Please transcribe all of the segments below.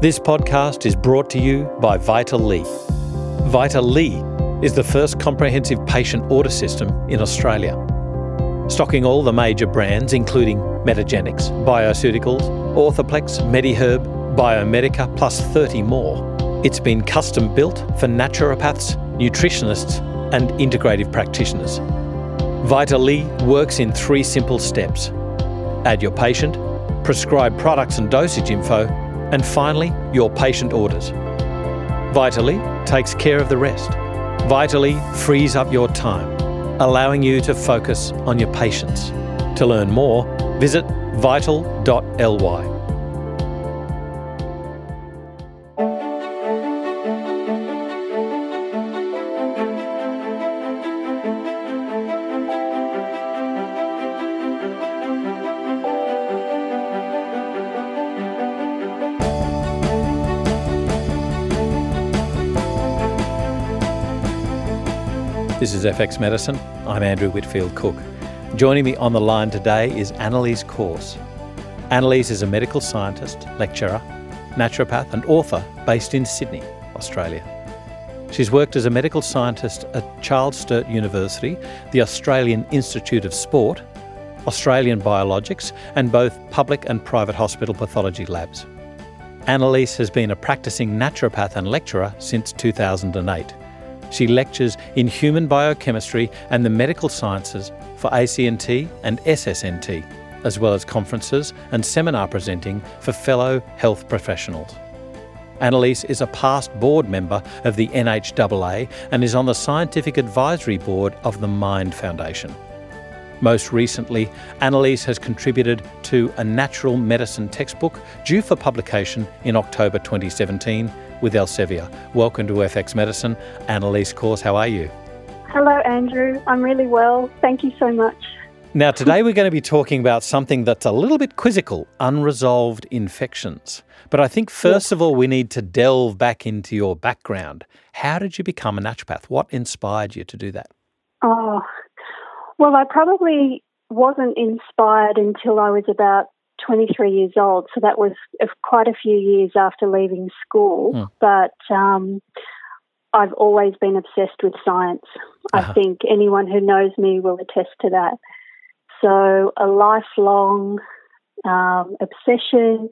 This podcast is brought to you by Vital-Lee. Vital-Lee is the first comprehensive patient order system in Australia. Stocking all the major brands, including Metagenics, Bioceuticals, Orthoplex, Mediherb, Biomedica, plus 30 more. It's been custom built for naturopaths, nutritionists, and integrative practitioners. Vital-Lee works in three simple steps add your patient, prescribe products and dosage info, and finally, your patient orders. Vital-Lee takes care of the rest. Vital-Lee frees up your time, allowing you to focus on your patients. To learn more, visit vital.ly. is FX Medicine. I'm Andrew Whitfield Cook. Joining me on the line today is Annalise Corse. Annalise is a medical scientist, lecturer, naturopath, and author based in Sydney, Australia. She's worked as a medical scientist at Charles Sturt University, the Australian Institute of Sport, Australian Biologics, and both public and private hospital pathology labs. Annalise has been a practicing naturopath and lecturer since 2008. She lectures in human biochemistry and the medical sciences for ACNT and SSNT, as well as conferences and seminar presenting for fellow health professionals. Annalise is a past board member of the NHAA and is on the scientific advisory board of the Mind Foundation. Most recently, Annalise has contributed to a natural medicine textbook due for publication in October 2017 with Elsevier. Welcome to FX Medicine. Annalise Corse, how are you? Hello, Andrew. I'm really well. Thank you so much. Now, today we're going to be talking about something that's a little bit quizzical unresolved infections. But I think, first of all, we need to delve back into your background. How did you become a naturopath? What inspired you to do that? Oh, well, I probably wasn't inspired until I was about 23 years old, so that was quite a few years after leaving school. Hmm. But um, I've always been obsessed with science. Uh-huh. I think anyone who knows me will attest to that. So, a lifelong um, obsession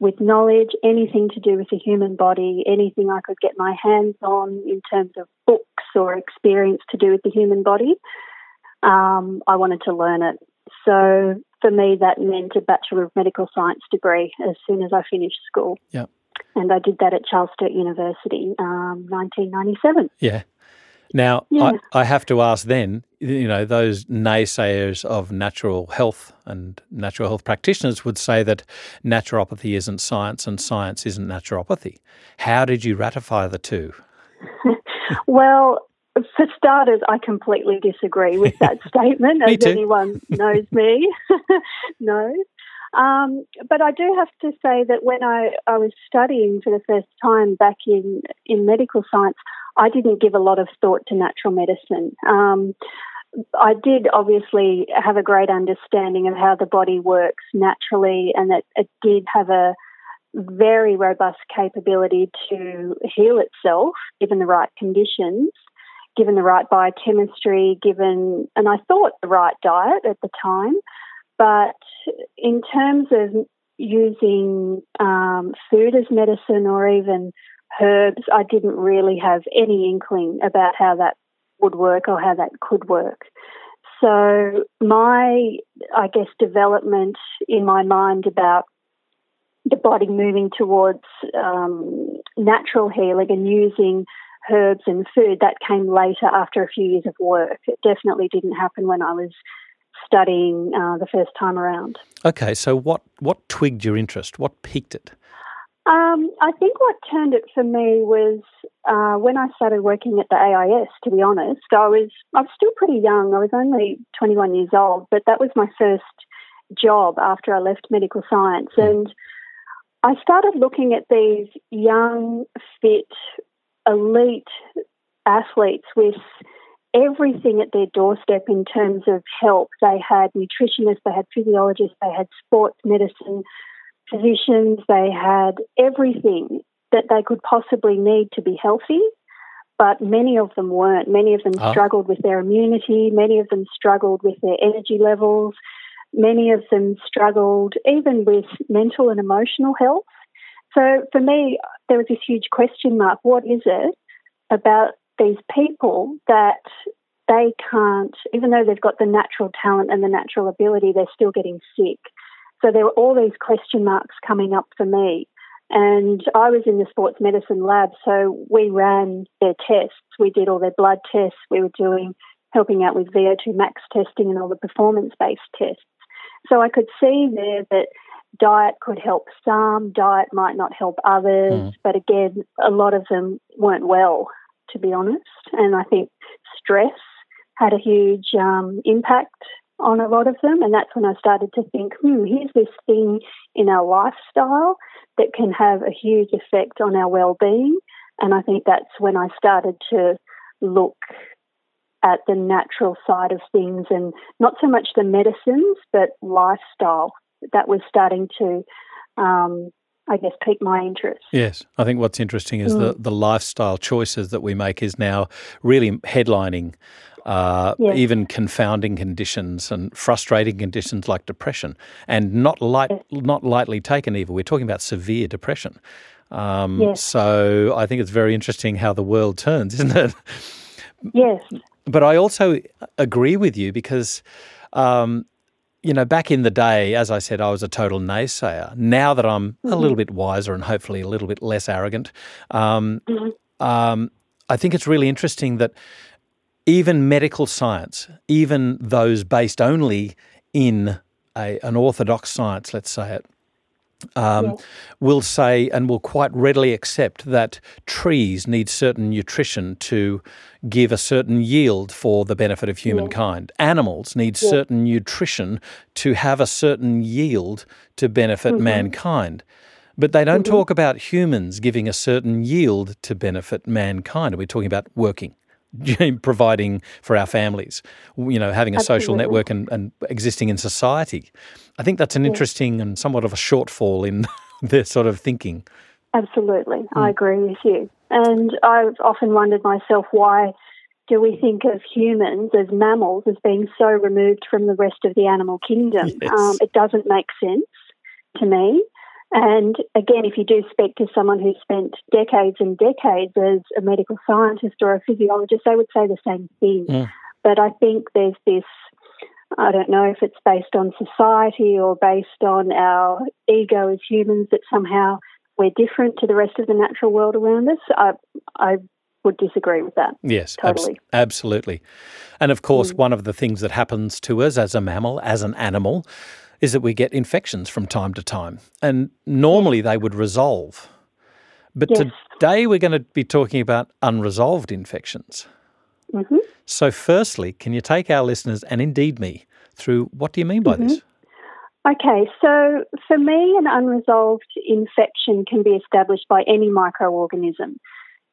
with knowledge, anything to do with the human body, anything I could get my hands on in terms of books or experience to do with the human body, um, I wanted to learn it. So for me, that meant a Bachelor of Medical Science degree as soon as I finished school. Yep. And I did that at Charles Sturt University, um, 1997. Yeah. Now, Yeah. I, I have to ask then, you know, those naysayers of natural health and natural health practitioners would say that naturopathy isn't science and science isn't naturopathy. How did you ratify the two? Well, for starters, I completely disagree with that statement, as too. anyone knows me knows. Um, but I do have to say that when I, I was studying for the first time back in, in medical science, I didn't give a lot of thought to natural medicine. Um, I did obviously have a great understanding of how the body works naturally, and that it did have a very robust capability to heal itself given the right conditions, given the right biochemistry, given, and I thought the right diet at the time. But in terms of using um, food as medicine or even herbs, I didn't really have any inkling about how that would work or how that could work. So, my, I guess, development in my mind about the body moving towards um, natural healing and using herbs and food, that came later after a few years of work. It definitely didn't happen when I was studying uh, the first time around. Okay, so what, what twigged your interest? What piqued it? Um, I think what turned it for me was uh, when I started working at the AIS. To be honest, I was I was still pretty young. I was only 21 years old, but that was my first job after I left medical science, and I started looking at these young, fit, elite athletes with everything at their doorstep in terms of help. They had nutritionists, they had physiologists, they had sports medicine physicians, they had everything that they could possibly need to be healthy, but many of them weren't. Many of them oh. struggled with their immunity, many of them struggled with their energy levels, many of them struggled even with mental and emotional health. So for me, there was this huge question mark what is it about these people that they can't, even though they've got the natural talent and the natural ability, they're still getting sick. So there were all these question marks coming up for me. And I was in the sports medicine lab, so we ran their tests. We did all their blood tests. We were doing, helping out with VO2 max testing and all the performance based tests. So I could see there that diet could help some, diet might not help others, mm. but again, a lot of them weren't well, to be honest. And I think stress had a huge um, impact on a lot of them. And that's when I started to think, hmm, here's this thing in our lifestyle that can have a huge effect on our well-being. And I think that's when I started to look at the natural side of things and not so much the medicines, but lifestyle. That was starting to um, I guess, pique my interest. Yes, I think what's interesting is mm. the, the lifestyle choices that we make is now really headlining uh, yes. even confounding conditions and frustrating conditions like depression, and not light, yes. not lightly taken. either. we're talking about severe depression. Um, yes. So I think it's very interesting how the world turns, isn't it? Yes. But I also agree with you because um, you know, back in the day, as I said, I was a total naysayer. Now that I'm mm-hmm. a little bit wiser and hopefully a little bit less arrogant, um, mm-hmm. um, I think it's really interesting that even medical science, even those based only in a, an orthodox science, let's say it, um, will say and will quite readily accept that trees need certain nutrition to give a certain yield for the benefit of humankind. Animals need certain nutrition to have a certain yield to benefit mm-hmm. mankind. But they don't mm-hmm. talk about humans giving a certain yield to benefit mankind. Are we talking about working? providing for our families, you know, having a Absolutely. social network and, and, existing in society. I think that's an interesting and somewhat of a shortfall in their sort of thinking. Absolutely, mm. I agree with you. And I've often wondered myself why do we think of humans as mammals as being so removed from the rest of the animal kingdom? Yes. Um, it doesn't make sense to me. And again, if you do speak to someone who's spent decades and decades as a medical scientist or a physiologist, they would say the same thing. Mm. But I think there's this I don't know if it's based on society or based on our ego as humans that somehow we're different to the rest of the natural world around us. I, I would disagree with that. Yes, totally. Abs- absolutely. And of course, mm. one of the things that happens to us as a mammal, as an animal, is that we get infections from time to time. And normally they would resolve. But yes. today we're going to be talking about unresolved infections. Mm-hmm. So, firstly, can you take our listeners and indeed me through what do you mean by mm-hmm. this? Okay, so for me, an unresolved infection can be established by any microorganism.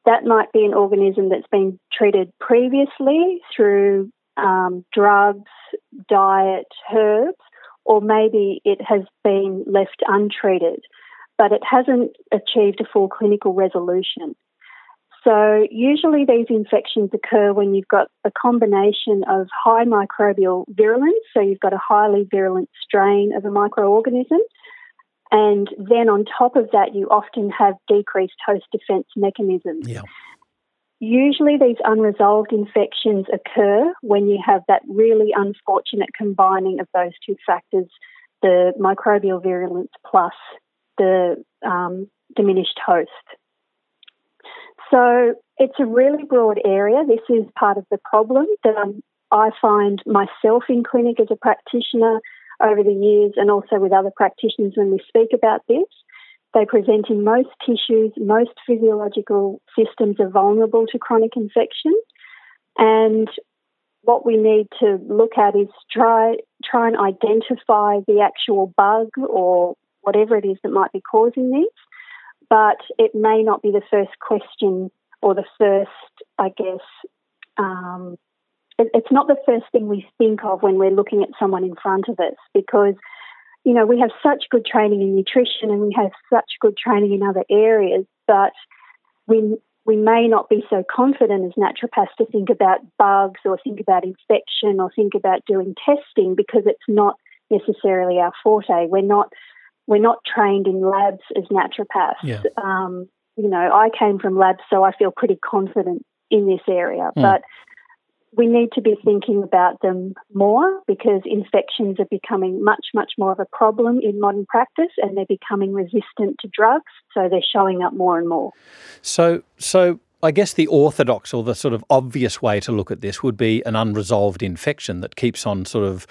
That might be an organism that's been treated previously through um, drugs, diet, herbs, or maybe it has been left untreated, but it hasn't achieved a full clinical resolution. So, usually these infections occur when you've got a combination of high microbial virulence, so you've got a highly virulent strain of a microorganism, and then on top of that, you often have decreased host defense mechanisms. Yeah. Usually, these unresolved infections occur when you have that really unfortunate combining of those two factors the microbial virulence plus the um, diminished host. So, it's a really broad area. This is part of the problem that um, I find myself in clinic as a practitioner over the years and also with other practitioners when we speak about this. They present in most tissues, most physiological systems are vulnerable to chronic infection. And what we need to look at is try try and identify the actual bug or whatever it is that might be causing this. But it may not be the first question or the first, I guess, um, it's not the first thing we think of when we're looking at someone in front of us because you know, we have such good training in nutrition and we have such good training in other areas, but we we may not be so confident as naturopaths to think about bugs or think about infection or think about doing testing because it's not necessarily our forte. We're not we're not trained in labs as naturopaths. Yeah. Um, you know, I came from labs, so I feel pretty confident in this area, Mm. but we need to be thinking about them more because infections are becoming much, much more of a problem in modern practice and they're becoming resistant to drugs, so they're showing up more and more. So, so I guess the orthodox or the sort of obvious way to look at this would be an unresolved infection that keeps on sort of,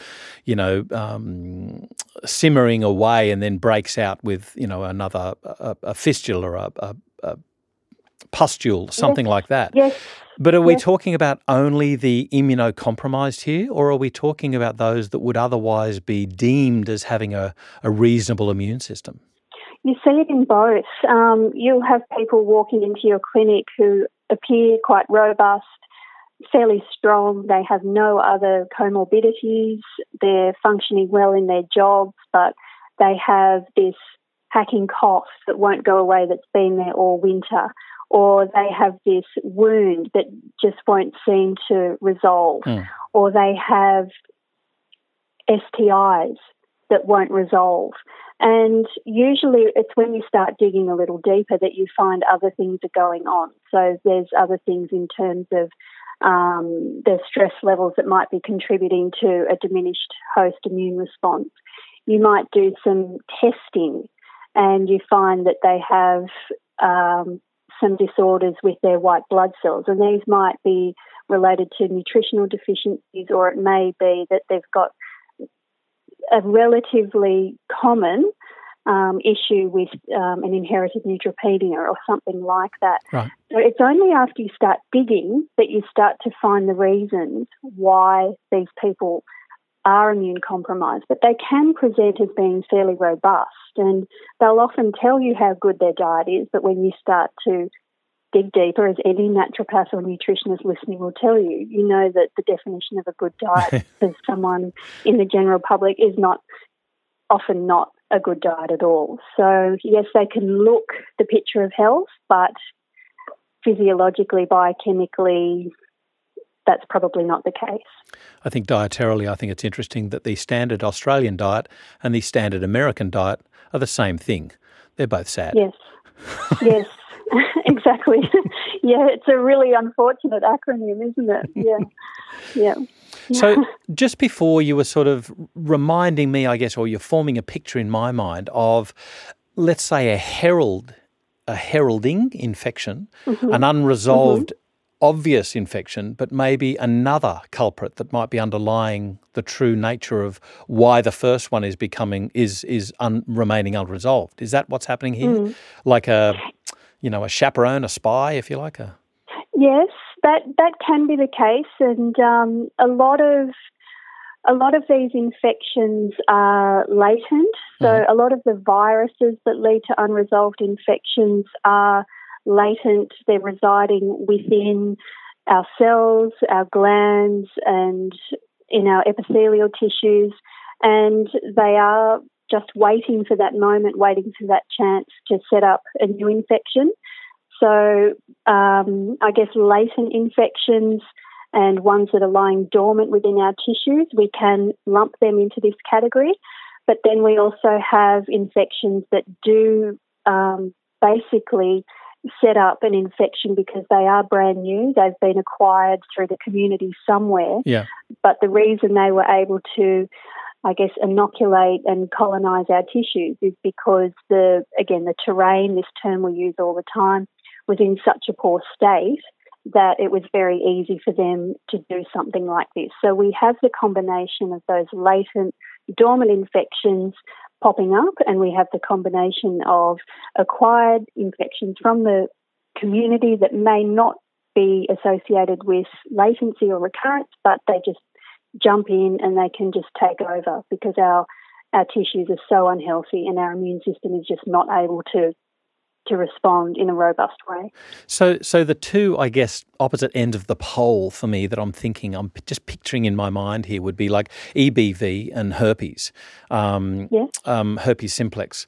you know, um, simmering away and then breaks out with, you know, another a, a fistula a, a pustule, something like that. Yes, But are we talking about only the immunocompromised here, or are we talking about those that would otherwise be deemed as having a, a reasonable immune system? You see it in both. Um, you'll have people walking into your clinic who appear quite robust, fairly strong. They have no other comorbidities. They're functioning well in their jobs, but they have this hacking cough that won't go away that's been there all winter. Or they have this wound that just won't seem to resolve. Mm. Or they have STIs that won't resolve. And usually it's when you start digging a little deeper that you find other things are going on. So there's other things in terms of um, stress levels that might be contributing to a diminished host immune response. You might do some testing and you find that they have um, some disorders with their white blood cells, and these might be related to nutritional deficiencies, or it may be that they've got a relatively common um, issue with um, an inherited neutropenia or something like that. Right. So it's only after you start digging that you start to find the reasons why these people are immune compromised, but they can present as being fairly robust and they'll often tell you how good their diet is, but when you start to dig deeper, as any naturopath or nutritionist listening will tell you, you know that the definition of a good diet for someone in the general public is not often not a good diet at all. So yes, they can look the picture of health, but physiologically, biochemically, that's probably not the case. I think dietarily, I think it's interesting that the standard Australian diet and the standard American diet are the same thing. They're both sad. Yes, yes, exactly. yeah, it's a really unfortunate acronym, isn't it? Yeah, yeah. So, just before you were sort of reminding me, I guess, or you're forming a picture in my mind of, let's say, a herald, a heralding infection, Mm-hmm. an unresolved, obvious infection, but maybe another culprit that might be underlying the true nature of why the first one is becoming is is un, remaining unresolved. Is that what's happening here? Mm. Like a, you know, a chaperone, a spy, if you like, a Yes, that that can be the case, and um, a lot of a lot of these infections are latent. So Mhm. a lot of the viruses that lead to unresolved infections are latent. They're residing within our cells, our glands, and in our epithelial tissues, and they are just waiting for that moment, waiting for that chance to set up a new infection. So um, I guess latent infections and ones that are lying dormant within our tissues, we can lump them into this category. But then we also have infections that do um, basically set up an infection because they are brand new. They've been acquired through the community somewhere. yeah. But the reason they were able to, I guess, inoculate and colonize our tissues is because the, again, the terrain, this term we use all the time, was in such a poor state that it was very easy for them to do something like this. So we have the combination of those latent, dormant infections popping up, and we have the combination of acquired infections from the community that may not be associated with latency or recurrence, but they just jump in and they can just take over because our our tissues are so unhealthy and our immune system is just not able to to respond in a robust way. So, so the two, I guess, opposite end of the pole for me that I'm thinking, I'm just picturing in my mind here would be like EBV and herpes, um, yes. um, herpes simplex.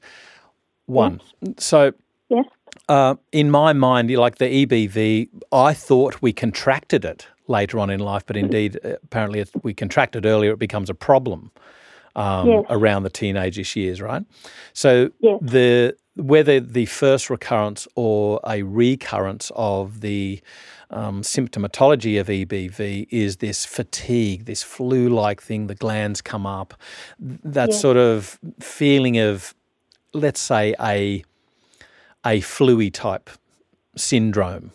One. Yes. So, yes. Uh, in my mind, like the EBV, I thought we contracted it later on in life, but indeed, uh, apparently, if we contracted earlier, it becomes a problem. Um, yes. around the teenageish years, right? So yes. the whether the first recurrence or a recurrence of the um, symptomatology of EBV is this fatigue, this flu like thing, the glands come up, that yes. sort of feeling of, let's say, a, a fluey type syndrome.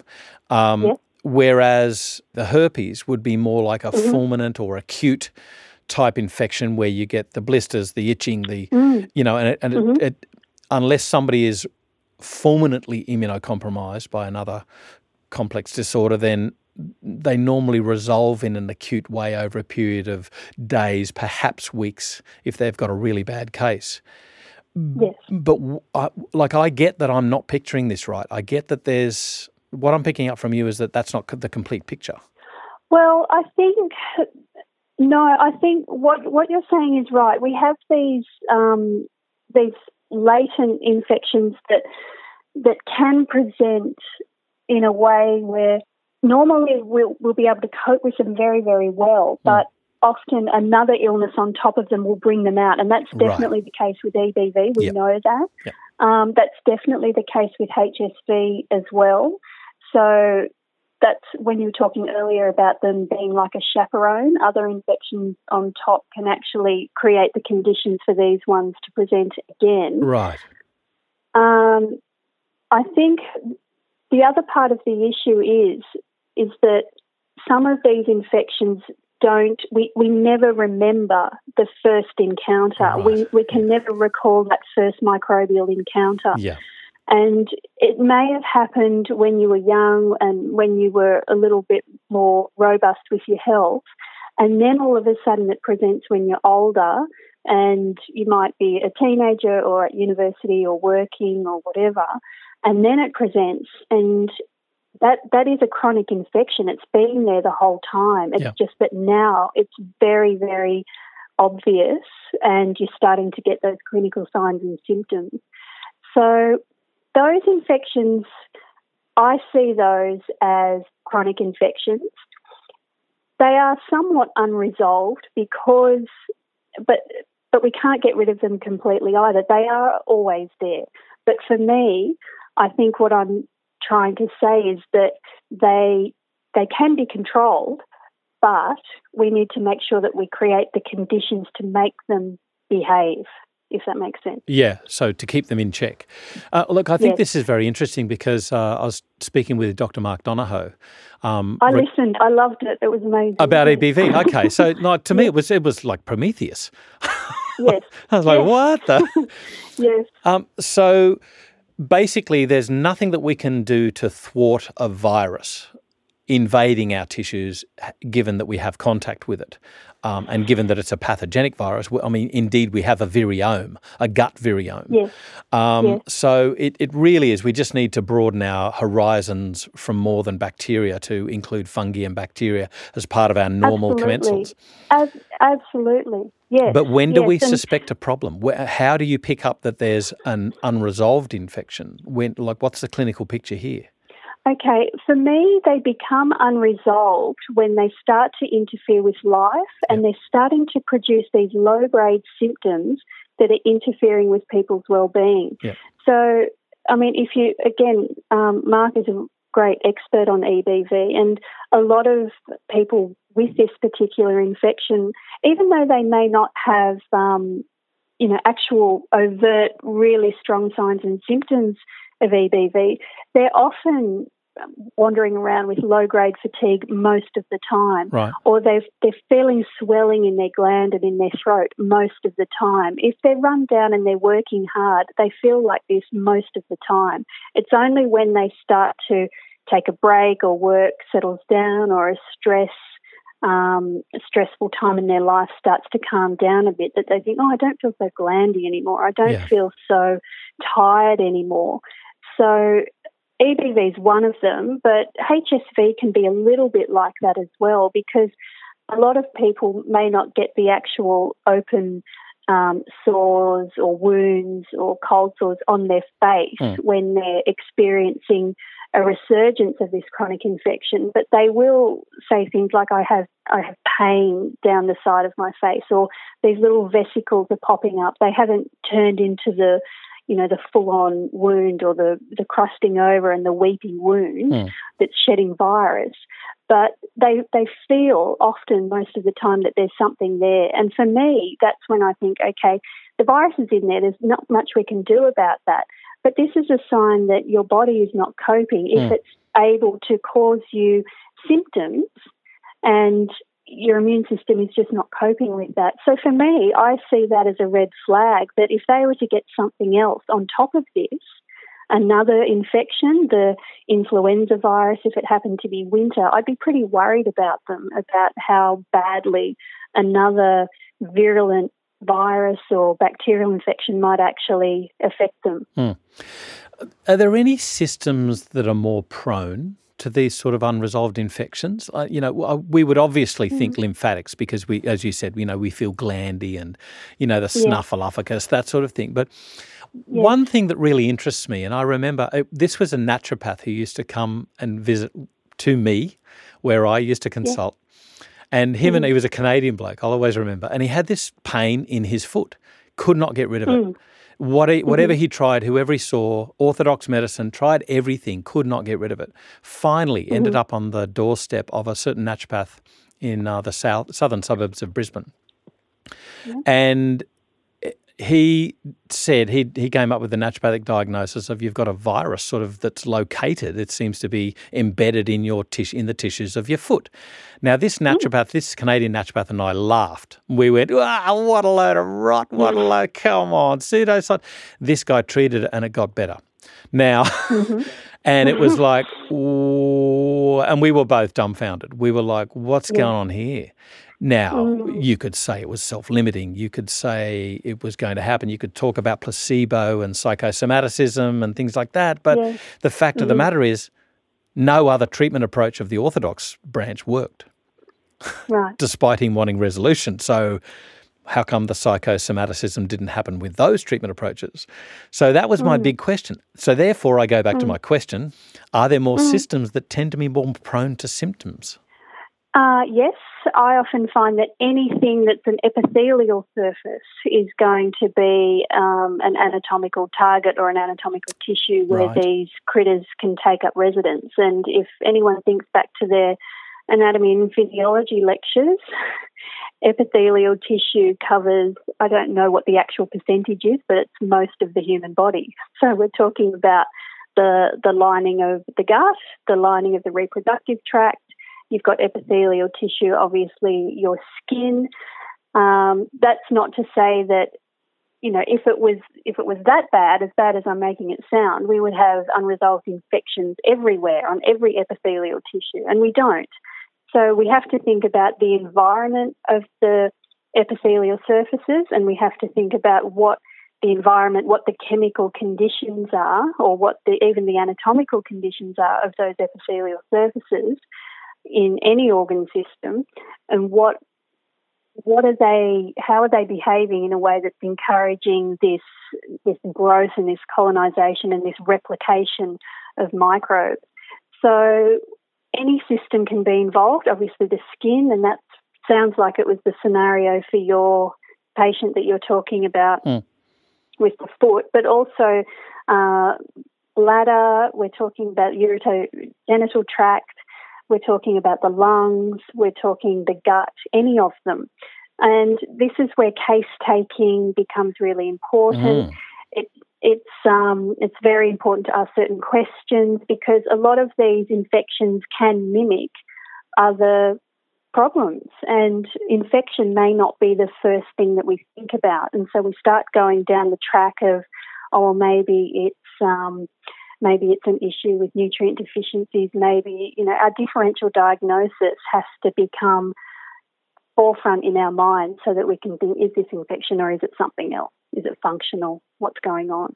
Um, yes. Whereas the herpes would be more like a mm-hmm. fulminant or acute type infection where you get the blisters, the itching, the mm. you know, and it, and mm-hmm. it, it, unless somebody is fulminantly immunocompromised by another complex disorder, then they normally resolve in an acute way over a period of days, perhaps weeks, if they've got a really bad case. Yes. But I, like, I get that I'm not picturing this right. I get that there's what I'm picking up from you is that that's not the complete picture. Well, I think no. I think what what you're saying is right. We have these um, these latent infections that that can present in a way where normally we'll, we'll be able to cope with them very, very well, hmm. but mm. often another illness on top of them will bring them out. And that's definitely right. the case with EBV. We yep. know that. Yep. Um, that's definitely the case with HSV as well. So that's when you were talking earlier about them being like a chaperone. Other infections on top can actually create the conditions for these ones to present again. Right. Um, I think the other part of the issue is is that some of these infections don't we, we never remember the first encounter. Right. We we can never recall that first microbial encounter. Yeah. And it may have happened when you were young and when you were a little bit more robust with your health. And then all of a sudden it presents when you're older and you might be a teenager or at university or working or whatever. And then it presents and that that is a chronic infection. It's been there the whole time. It's yeah. just that now it's very, very obvious and you're starting to get those clinical signs and symptoms. So those infections, I see those as chronic infections. They are somewhat unresolved because, but but we can't get rid of them completely either. They are always there. But for me, I think what I'm trying to say is that they they can be controlled, but we need to make sure that we create the conditions to make them behave if that makes sense. Yeah, so to keep them in check. Uh, look, I think yes. this is very interesting because uh, I was speaking with Dr. Mark Donohoe. Um, I listened. I loved it. It was amazing. About EBV. Okay, so like, to me, it was it was like Prometheus. yes. I was like, what the? yes. Um, so basically, there's nothing that we can do to thwart a virus invading our tissues, given that we have contact with it. Um, and given that it's a pathogenic virus, I mean, indeed, we have a viriome, a gut viriome. Yes. Um, yes. So it, it really is. We just need to broaden our horizons from more than bacteria to include fungi and bacteria as part of our normal absolutely. commensals. As, absolutely. Yes. But when do yes. we suspect a problem? How do you pick up that there's an unresolved infection? When, like, what's the clinical picture here? Okay, for me, they become unresolved when they start to interfere with life and they're starting to produce these low grade symptoms that are interfering with people's well-being. Yeah. So, I mean, if you, again, um, Mark is a great expert on EBV, and a lot of people with this particular infection, even though they may not have, um, you know, actual overt, really strong signs and symptoms of EBV, they're often wandering around with low grade fatigue most of the time, right. or they're, they're feeling swelling in their gland and in their throat most of the time. If they're run down and they're working hard, they feel like this most of the time. It's only when they start to take a break or work settles down or a stress um, a stressful time in their life starts to calm down a bit that they think, oh, I don't feel so glandy anymore. I don't yeah. feel so tired anymore. So EBV is one of them, but HSV can be a little bit like that as well because a lot of people may not get the actual open um, sores or wounds or cold sores on their face mm. when they're experiencing a resurgence of this chronic infection, but they will say things like, "I have I have pain down the side of my face," or these little vesicles are popping up. They haven't turned into the you know, the full on wound or the, the crusting over and the weeping wound mm. that's shedding virus. But they, they feel often, most of the time, that there's something there. And for me, that's when I think, okay, the virus is in there, there's not much we can do about that. But this is a sign that your body is not coping. Mm. If hmm. it's able to cause you symptoms and your immune system is just not coping with that. So for me, I see that as a red flag that if they were to get something else on top of this, another infection, the influenza virus, if it happened to be winter, I'd be pretty worried about them, about how badly another virulent virus or bacterial infection might actually affect them. Hmm. Are there any systems that are more prone to these sort of unresolved infections? Uh, you know, we would obviously think mm. lymphatics because we, as you said, you know, we feel glandy and, you know, the yeah. snuffleupagus, that sort of thing. But yeah. one thing that really interests me, and I remember uh, this was a naturopath who used to come and visit to me where I used to consult. Yeah. And him mm. and he was a Canadian bloke, I'll always remember. And he had this pain in his foot, could not get rid of it. What he, whatever mm-hmm. he tried, whoever he saw, orthodox medicine, tried everything, could not get rid of it. Finally, mm-hmm. ended up on the doorstep of a certain naturopath in uh, the south southern suburbs of Brisbane. Yeah. And he said he he came up with the naturopathic diagnosis of you've got a virus sort of that's located. It seems to be embedded in your tish in the tissues of your foot. Now this naturopath, this Canadian naturopath, and I laughed. We went, "Ah, what a load of rot! What a load! Come on, pseudoscience." This guy treated it, and it got better. Now, mm-hmm. and it was like, and we were both dumbfounded. We were like, "What's yeah. going on here?" Now, mm. you could say it was self limiting. You could say it was going to happen. You could talk about placebo and psychosomaticism and things like that. But yeah. the fact mm-hmm. of the mm-hmm. matter is, no other treatment approach of the orthodox branch worked, right. despite him wanting resolution. So, how come the psychosomaticism didn't happen with those treatment approaches? So that was my mm. big question. So therefore, I go back mm. to my question: Are there more mm. systems that tend to be more prone to symptoms? Uh, yes, I often find that anything that's an epithelial surface is going to be um, an anatomical target or an anatomical tissue where right. these critters can take up residence. And if anyone thinks back to their anatomy and physiology lectures, epithelial tissue covers, I don't know what the actual percentage is, but it's most of the human body. So we're talking about the, the lining of the gut, the lining of the reproductive tract, You've got epithelial tissue, obviously your skin. Um, that's not to say that you know if it was if it was that bad, as bad as I'm making it sound, we would have unresolved infections everywhere on every epithelial tissue, and we don't. So we have to think about the environment of the epithelial surfaces, and we have to think about what the environment, what the chemical conditions are, or what the, even the anatomical conditions are of those epithelial surfaces in any organ system and what what are they how are they behaving in a way that's encouraging this this growth and this colonization and this replication of microbes so any system can be involved obviously the skin and that sounds like it was the scenario for your patient that you're talking about mm. with the foot but also uh, bladder we're talking about urogenital tract we're talking about the lungs, we're talking the gut, any of them. And this is where case taking becomes really important. Mm. It, it's um, it's very important to ask certain questions because a lot of these infections can mimic other problems, and infection may not be the first thing that we think about. And so we start going down the track of, oh, maybe it's um, maybe it's an issue with nutrient deficiencies, maybe, you know, our differential diagnosis has to become forefront in our mind so that we can think, is this infection or is it something else? Is it functional? What's going on?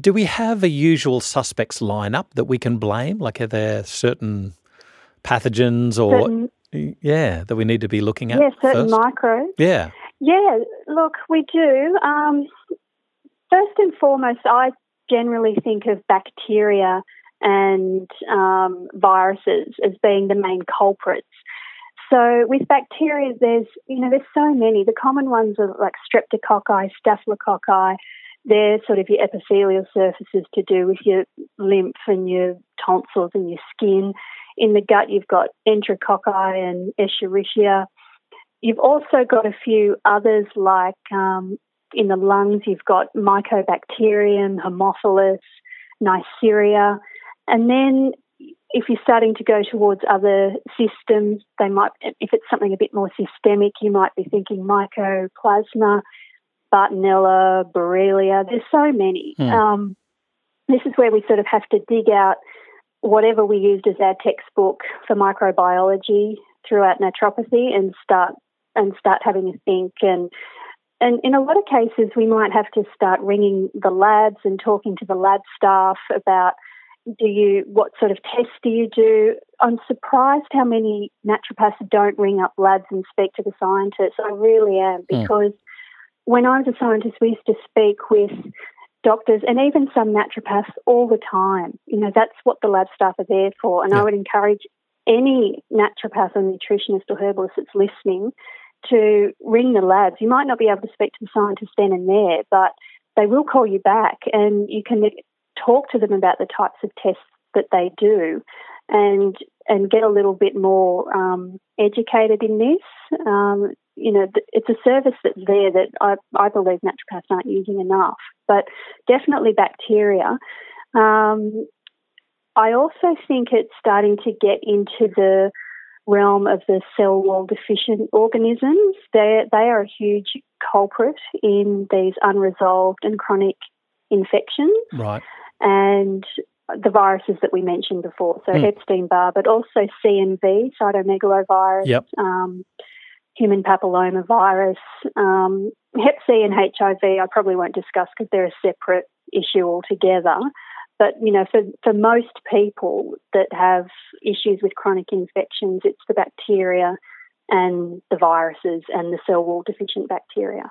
Do we have a usual suspects lineup that we can blame? Like, are there certain pathogens or certain, yeah that we need to be looking at? Yeah, certain first? microbes. Yeah. Yeah. Look, we do. Um, first and foremost, I generally think of bacteria and um, viruses as being the main culprits. So with bacteria, there's you know there's so many. The common ones are like streptococci, staphylococci. They're sort of your epithelial surfaces to do with your lymph and your tonsils and your skin. In the gut, you've got enterococci and escherichia. You've also got a few others like um, in the lungs, you've got Mycobacterium, Haemophilus, Neisseria. And then if you're starting to go towards other systems, they might, if it's something a bit more systemic, you might be thinking Mycoplasma, Bartonella, Borrelia. There's so many. Mm. Um, this is where we sort of have to dig out whatever we used as our textbook for microbiology throughout naturopathy and start and start having a think and and in a lot of cases we might have to start ringing the labs and talking to the lab staff about do you what sort of tests do you do i'm surprised how many naturopaths don't ring up labs and speak to the scientists i really am hmm. because mm. when i was a scientist we used to speak with doctors and even some naturopaths all the time you know that's what the lab staff are there for and yeah. i would encourage any naturopath or nutritionist or herbalist that's listening to ring the labs. You might not be able to speak to the scientists then and there, but they will call you back and you can talk to them about the types of tests that they do and and get a little bit more um, educated in this. Um, you know, it's a service that's there that I, I believe naturopaths aren't using enough, but definitely bacteria. Um, I also think it's starting to get into the realm of the cell wall deficient organisms. They they are a huge culprit in these unresolved and chronic infections. Right. And the viruses that we mentioned before, so mm. Epstein Barr, but also CMV, cytomegalovirus, yep. um, human papillomavirus, um, Hep C and HIV. I probably won't discuss because they're a separate issue altogether. But you know, for for most people that have issues with chronic infections, it's the bacteria and the viruses and the cell wall deficient bacteria.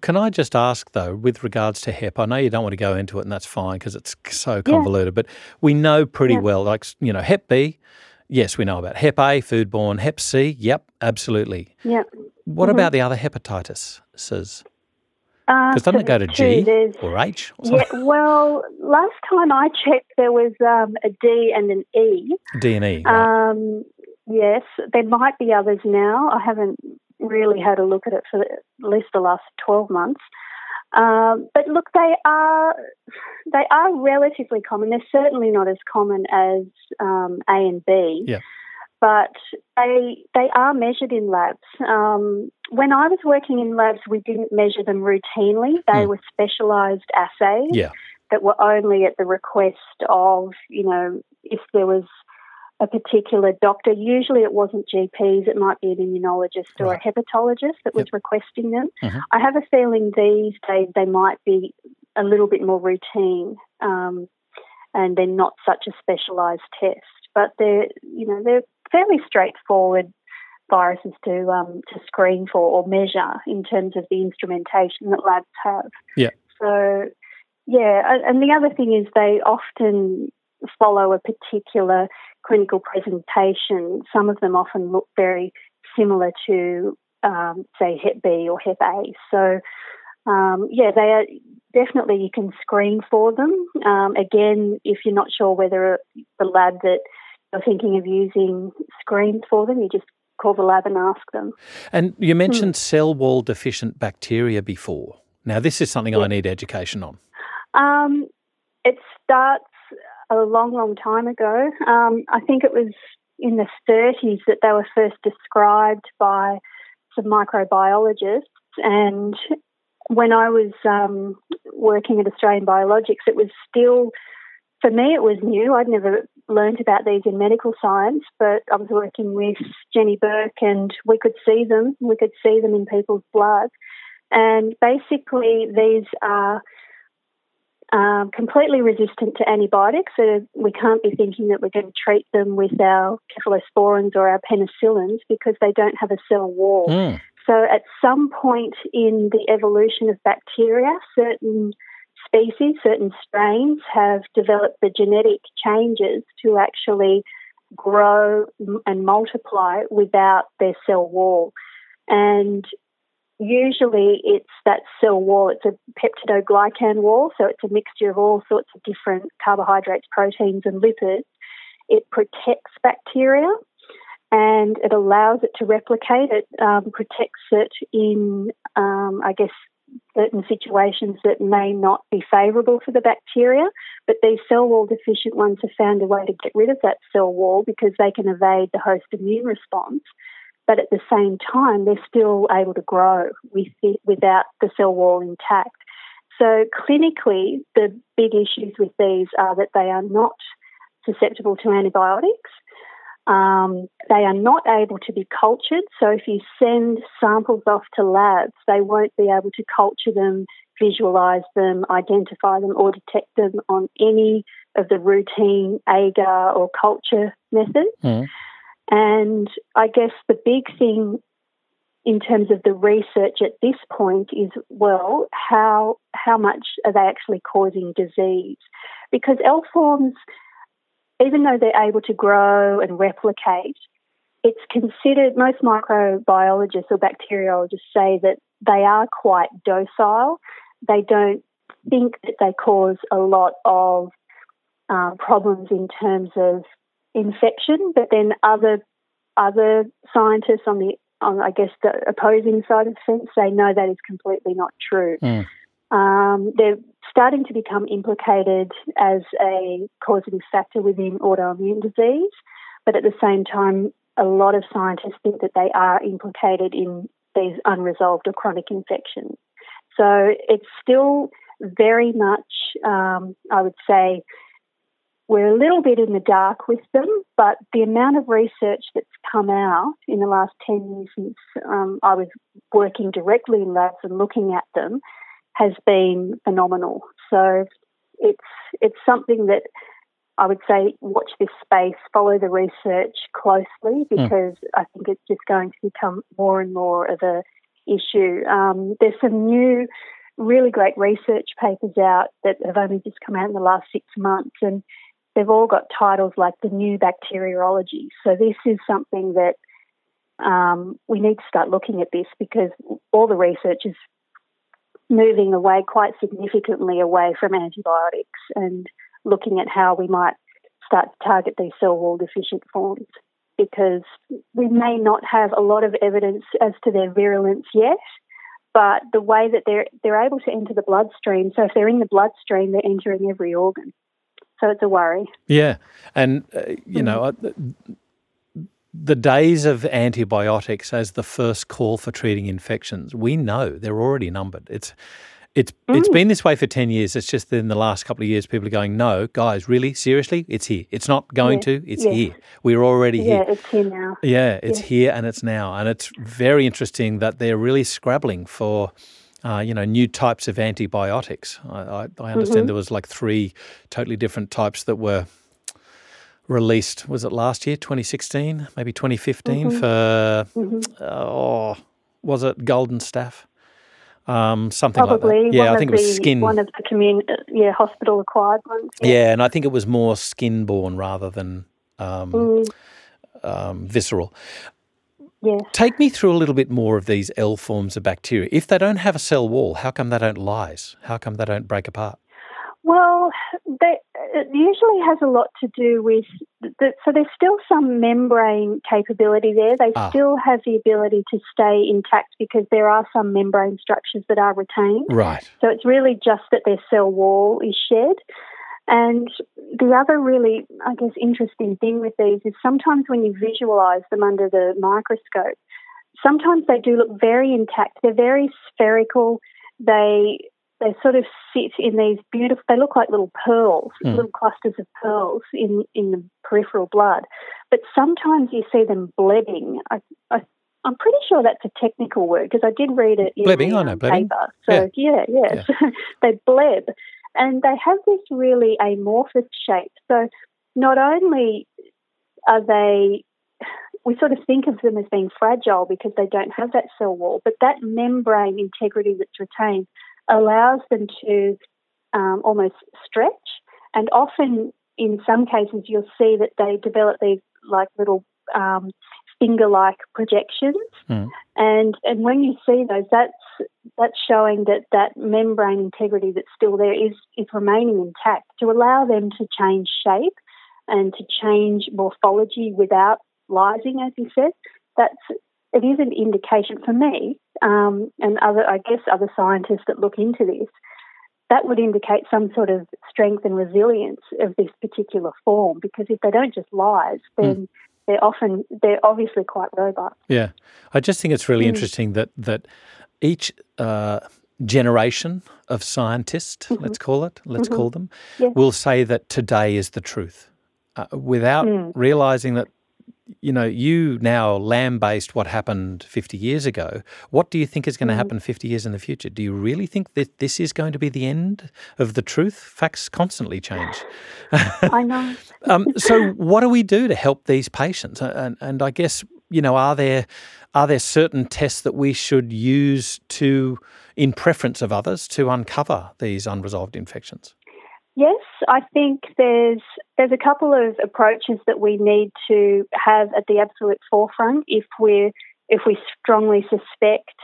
Can I just ask though, with regards to HEP, I know you don't want to go into it, and that's fine because it's so convoluted. Yeah. But we know pretty yeah. well, like you know, Hep B. Yes, we know about Hep A, foodborne. Hep C, yep, absolutely. Yep. What mm-hmm. about the other hepatitis? Because uh, doesn't it go to G or H? Or yeah, well, last time I checked, there was um, a D and an E. D and E. Right. Um, yes, there might be others now. I haven't really had a look at it for at least the last twelve months. Um, but look, they are they are relatively common. They're certainly not as common as um, A and B. Yeah but they they are measured in labs. Um, when I was working in labs, we didn't measure them routinely. They mm. were specialised assays yeah. that were only at the request of you know if there was a particular doctor. Usually, it wasn't GPs; it might be an immunologist or right. a hepatologist that was requesting them. Mm-hmm. I have a feeling these days they might be a little bit more routine. Um, and they're not such a specialised test but they're you know they're fairly straightforward viruses to um, to screen for or measure in terms of the instrumentation that labs have. Yeah. So yeah, and the other thing is they often follow a particular clinical presentation. Some of them often look very similar to, um, say, Hep B or Hep A. So, um, yeah, they are definitely you can screen for them. Um, again, if you're not sure whether the lab that you're thinking of using screens for them, you just call the lab and ask them. And you mentioned hmm. cell wall deficient bacteria before. Now, this is something yeah. I need education on. Um, it starts a long, long time ago. Um, I think it was in the 30s that they were first described by some microbiologists. And when I was um, working at Australian Biologics, it was still for me, it was new. I'd never learned about these in medical science, but I was working with Jenny Burke and we could see them. We could see them in people's blood. And basically, these are um, completely resistant to antibiotics. So we can't be thinking that we're going to treat them with our cephalosporins or our penicillins because they don't have a cell wall. Mm. So at some point in the evolution of bacteria, certain species, certain strains have developed the genetic changes to actually grow and multiply without their cell wall. And usually it's that cell wall, it's a peptidoglycan wall, so it's a mixture of all sorts of different carbohydrates, proteins, and lipids. It protects bacteria and it allows it to replicate. It um, protects it in, um, I guess, certain situations that may not be favourable for the bacteria. But these cell wall deficient ones have found a way to get rid of that cell wall because they can evade the host immune response. But at the same time, they're still able to grow with the, without the cell wall intact. So clinically, the big issues with these are that they are not susceptible to antibiotics. Um, they are not able to be cultured. So if you send samples off to labs, they won't be able to culture them, visualize them, identify them, or detect them on any of the routine agar or culture methods. Mm. And I guess the big thing in terms of the research at this point is well, how how much are they actually causing disease? Because L forms even though they're able to grow and replicate, it's considered, most microbiologists or bacteriologists say that they are quite docile. They don't think that they cause a lot of um, problems in terms of infection, but then other other scientists on the on I guess the opposing side of the fence say no, that is completely not true. Mm. Um, they're starting to become implicated as a causative factor within autoimmune disease, but at the same time, a lot of scientists think that they are implicated in these unresolved or chronic infections. So it's still very much, um, I would say, we're a little bit in the dark with them, but the amount of research that's come out in the last 10 years since um, I was working directly in labs and looking at them has been phenomenal. So it's it's something that I would say watch this space, follow the research closely hmm. because mm. I think it's just going to become more and more of a issue. Um, there's some new, really great research papers out that have only just come out in the last six months, and they've all got titles like the new bacteriology. So this is something that um, we need to start looking at this because all the research is moving away quite significantly away from antibiotics and looking at how we might start to target these cell wall deficient forms because we may not have a lot of evidence as to their virulence yet, but the way that they're they're able to enter the bloodstream. So if they're in the bloodstream, they're entering every organ. So it's a worry. Yeah, and uh, you mm-hmm. know the days of antibiotics as the first call for treating infections, we know they're already numbered. It's it's mm. it's been this way for ten years. It's just in the last couple of years, people are going, "No, guys, really, seriously, it's here. It's not going yeah. to. It's yeah. here. We're already yeah, here. Yeah, it's here now. Yeah, it's here and it's now. And it's very interesting that they're really scrabbling for." Uh, you know, new types of antibiotics. I, I, I understand mm-hmm. there was like three totally different types that were released, was it last year, 2016, maybe 2015 mm-hmm. for, mm-hmm. oh, was it Golden Staph? Um, something Probably like that. Yeah, I think it was skin. One of the commun- yeah, hospital acquired ones. Yeah. yeah. and I think it was more skin borne rather than um, mm. um, visceral. Yes. Take me through a little bit more of these L forms of bacteria. If they don't have a cell wall, how come they don't lyse? How come they don't break apart? Well, they, it usually has a lot to do with the, so there's still some membrane capability there. They ah. still have the ability to stay intact because there are some membrane structures that are retained. Right. So it's really just that their cell wall is shed. And the other really, I guess, interesting thing with these is sometimes when you visualize them under the microscope, sometimes they do look very intact. They're very spherical. They they sort of sit in these beautiful, they look like little pearls, mm. little clusters of pearls in, in the peripheral blood. But sometimes you see them blebbing. I, I I'm pretty sure that's a technical word because I did read it in blebbing, the I know blebbing. paper. So yeah, yeah, yeah. they bleb, and they have this really amorphous shape. So not only are they we sort of think of them as being fragile because they don't have that cell wall, but that membrane integrity that's retained allows them to um, almost stretch. And often, in some cases, you'll see that they develop these like little um, finger-like projections. Mm. And and when you see those, that's that's showing that that membrane integrity that's still there is is remaining intact to allow them to change shape and to change morphology without lysing, as you said. That's it is an indication for me, um, and other I guess other scientists that look into this. That would indicate some sort of strength and resilience of this particular form, because if they don't just lyse, then mm. they're often they're obviously quite robust. Yeah, I just think it's really mm. interesting that that each uh, generation of scientists, mm-hmm. let's call it, let's mm-hmm. call them, yeah. will say that today is the truth, uh, without mm. realizing that you know, you now lamb-based what happened 50 years ago. What do you think is going to mm. happen 50 years in the future? Do you really think that this is going to be the end of the truth? Facts constantly change. I know. um, so, what do we do to help these patients? And, and I guess you know, are there are there certain tests that we should use to, in preference of others, to uncover these unresolved infections? Yes, I think there's there's a couple of approaches that we need to have at the absolute forefront if we if we strongly suspect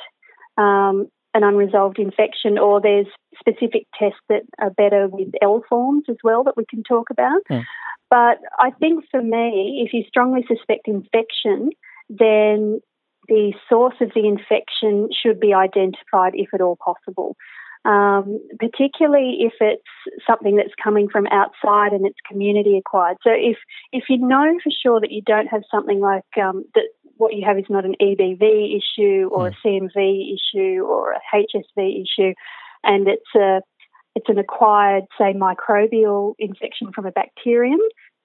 um, an unresolved infection, or there's specific tests that are better with L forms as well that we can talk about. Mm. But I think for me, if you strongly suspect infection, then the source of the infection should be identified if at all possible um, particularly if it's something that's coming from outside and it's community acquired. So if if you know for sure that you don't have something like um, that, what you have is not an EBV issue or a hmm. CMV issue or a HSV issue, and it's a it's an acquired, say, microbial infection from a bacterium.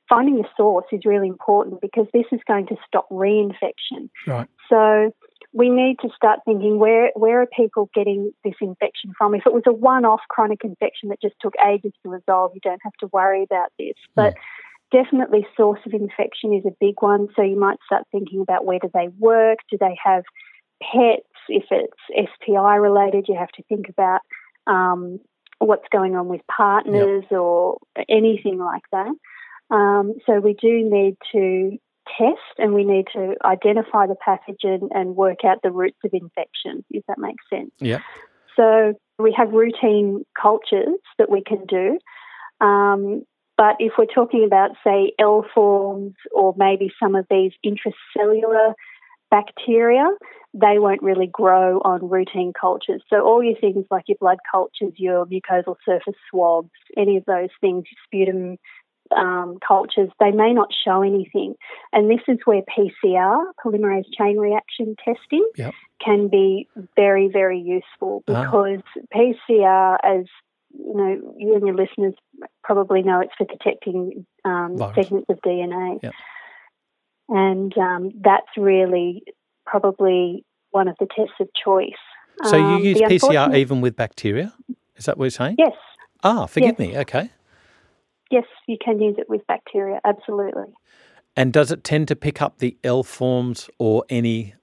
Finding the source is really important because this is going to stop reinfection. Right. So we need to start thinking where where are people getting this infection from? If it was a one-off chronic infection that just took ages to resolve, you don't have to worry about this. But yeah. definitely, source of infection is a big one. So you might start thinking about where do they work? Do they have pets? If it's STI related, you have to think about um, what's going on with partners yep. or anything like that. Um, so we do need to test and we need to identify the pathogen and work out the roots of infection, if that makes sense. Yeah. So we have routine cultures that we can do. Um, but if we're talking about, say, L forms or maybe some of these intracellular bacteria, they won't really grow on routine cultures. So all your things like your blood cultures, your mucosal surface swabs, any of those things, sputum um, cultures, they may not show anything. And this is where PCR, polymerase chain reaction testing, yep. can be very, very useful ah. because ah. PCR, as you know, you and your listeners probably know, it's for detecting um, segments of DNA. Yep. And um, that's really probably one of the tests of choice. So you um, use PCR even with bacteria? Is that what you're saying? Yes. Ah, forgive yes. me. Okay yes, you can use it with bacteria, absolutely. And does it tend to pick up the L forms or any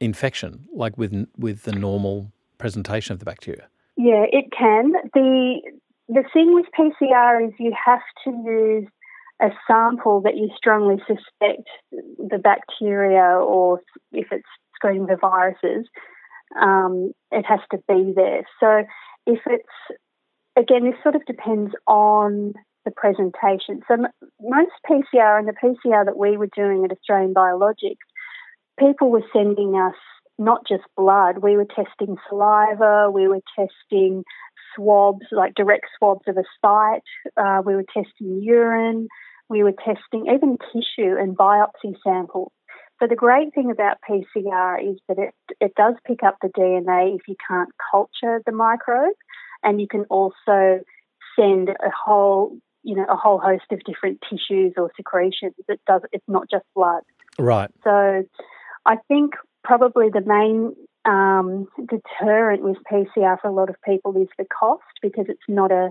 infection, like with with the normal presentation of the bacteria? Yeah, it can. the The thing with PCR is you have to use a sample that you strongly suspect the bacteria, or if it's screening for viruses, um, it has to be there. So if it's again, this sort of depends on the presentation. So most PCR and the PCR that we were doing at Australian Biologics, people were sending us not just blood, we were testing saliva, we were testing swabs, like direct swabs of a site, uh, we were testing urine, we were testing even tissue and biopsy samples. So the great thing about PCR is that it, it does pick up the DNA if you can't culture the microbe, and you can also send a whole you know, a whole host of different tissues or secretions. It does. It's not just blood. Right. So, I think probably the main um, deterrent with PCR for a lot of people is the cost because it's not a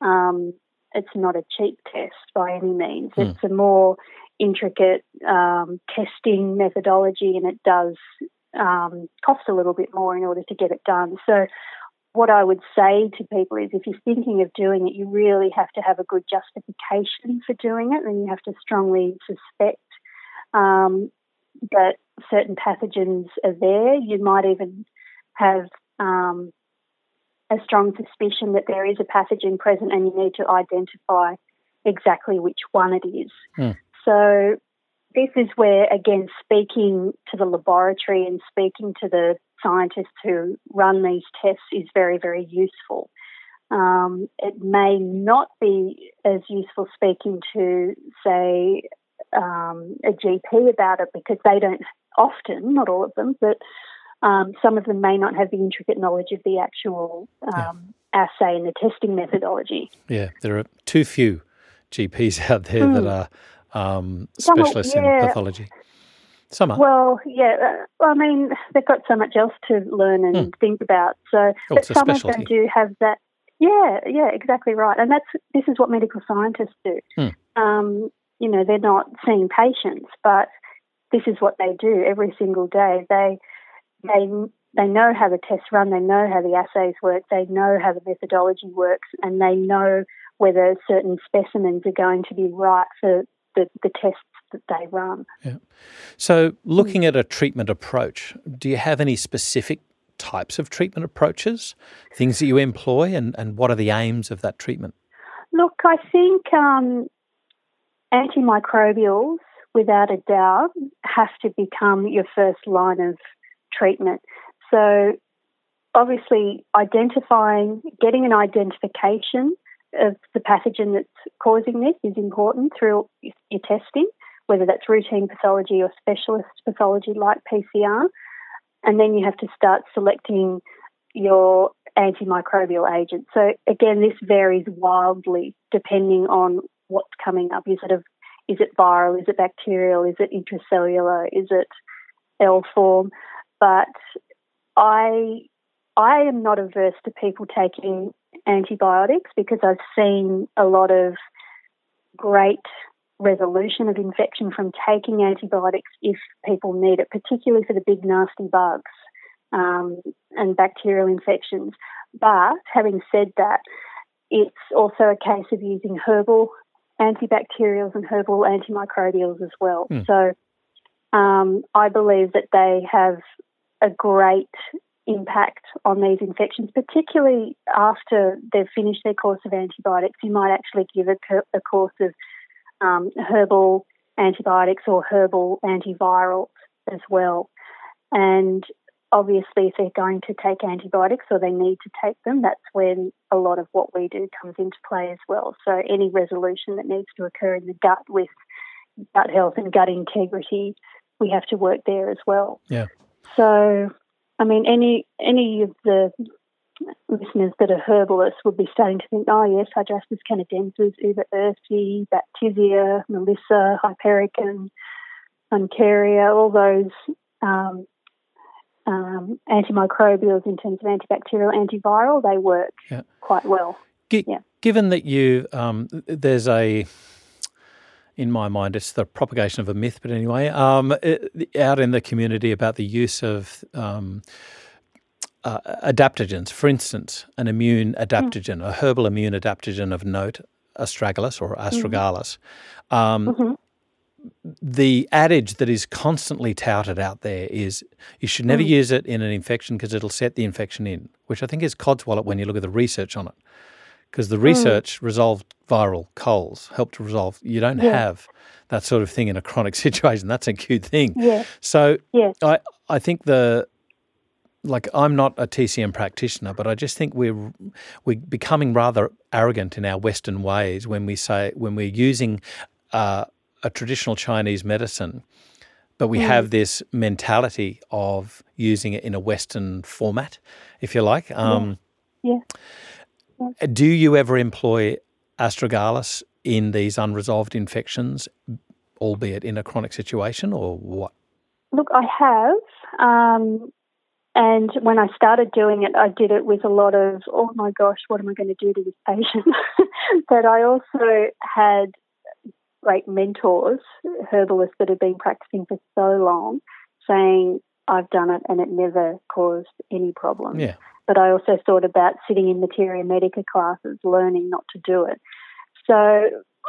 um, it's not a cheap test by any means. Mm. It's a more intricate um, testing methodology, and it does um, cost a little bit more in order to get it done. So, what I would say to people is if you're thinking of doing it, you really have to have a good justification for doing it, and you have to strongly suspect um, that certain pathogens are there. You might even have um, a strong suspicion that there is a pathogen present and you need to identify exactly which one it is. Mm. So, this is where, again, speaking to the laboratory and speaking to the scientists who run these tests is very, very useful. Um, it may not be as useful speaking to, say, um, a GP about it because they don't often, not all of them, but um, some of them may not have the intricate knowledge of the actual um, yeah. assay and the testing methodology. Yeah, there are too few GPs out there mm. that hmm. are um, specialists Some, yeah. in pathology. Some are. Well, yeah. Uh, I mean, they've got so much else to learn and mm. think about. So, oh, but some of them do have that. Yeah, yeah, exactly right. And that's this is what medical scientists do. Mm. Um, you know, they're not seeing patients, but this is what they do every single day. They they they know how the tests run, they know how the assays work, they know how the methodology works, and they know whether certain specimens are going to be right for the, the tests that they run. Yeah. So, looking mm. at a treatment approach, do you have any specific types of treatment approaches, things that you employ, and, and what are the aims of that treatment? Look, I think um, antimicrobials, without a doubt, have to become your first line of treatment. So, obviously, identifying, getting an identification of the pathogen that's causing this is important through your testing, whether that's routine pathology or specialist pathology like PCR. And then you have to start selecting your antimicrobial agent. So, again, this varies wildly depending on what's coming up. Is it a is it viral? Is it bacterial? Is it intracellular? Is it L form? But I I am not averse to people taking antibiotics because I've seen a lot of great resolution of infection from taking antibiotics if people need it, particularly for the big nasty bugs um, and bacterial infections. But having said that, it's also a case of using herbal antibacterials and herbal antimicrobials as well. Mm. So um, I believe that they have a great impact on these infections, particularly after they've finished their course of antibiotics. You might actually give a, a course of um, herbal antibiotics or herbal antivirals as well. And obviously, if they're going to take antibiotics or they need to take them, that's when a lot of what we do comes into play as well. So, any resolution that needs to occur in the gut with gut health and gut integrity, we have to work there as well. Yeah. So, I mean, any any of the listeners that are herbalists would be starting to think, oh yes, Hydrastis canadensis, Uva ursi, Baptisia, Melissa, Hypericum, Uncaria, all those um, um, antimicrobials in terms of antibacterial, antiviral, they work yeah. quite well. G- yeah. Given that you, um, there's a in my mind, it's the propagation of a myth. But anyway, um, it, out in the community about the use of um, uh, adaptogens, for instance, an immune adaptogen, mm. a herbal immune adaptogen of note, astragalus or mm-hmm. astragalus. Mm-hmm. Um, mm-hmm. The adage that is constantly touted out there is you should never mm. use it in an infection because it'll set the infection in, which I think is codswallop when you look at the research on it because the mm. research mm. resolved viral colds, helped to resolve. You don't yeah. have that sort of thing in a chronic situation. That's a acute thing. Yeah. So yeah. I I think the like I'm not a TCM practitioner, but I just think we're we're becoming rather arrogant in our Western ways when we say when we're using uh, a traditional Chinese medicine, but we mm. have this mentality of using it in a Western format, if you like. Um, yeah. yeah. Do you ever employ astragalus in these unresolved infections, albeit in a chronic situation, or what? look, I have. Um, and when I started doing it, I did it with a lot of, oh my gosh, what am I going to do to this patient? but I also had great mentors, herbalists that had been practicing for so long, saying, I've done it and it never caused any problems. Yeah. But I also thought about sitting in materia medica classes, learning not to do it. So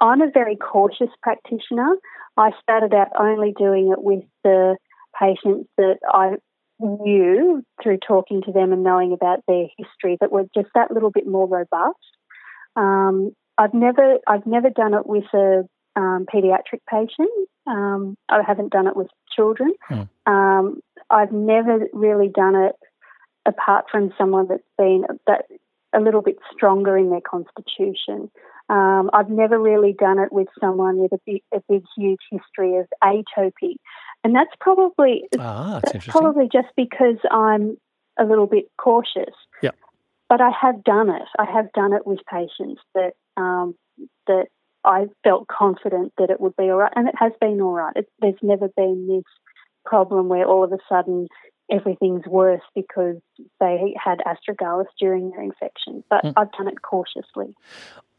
I'm a very cautious practitioner. I started out only doing it with the patients that I knew through talking to them and knowing about their history that were just that little bit more robust. Um, I've never I've never done it with a um, pediatric patient. Um, I haven't done it with children. Hmm. I've never really done it apart from someone that's been that a little bit stronger in their constitution. Um, I've never really done it with someone with a big, a big, huge history of atopy, and that's probably Ah, that's, that's probably just because I'm a little bit cautious. Yep. But I have done it. I have done it with patients that um, that I felt confident that it would be all right, and it has been all right. It, there's never been this problem where all of a sudden everything's worse because they had astragalus during their infection. But Hmm. I've done it cautiously.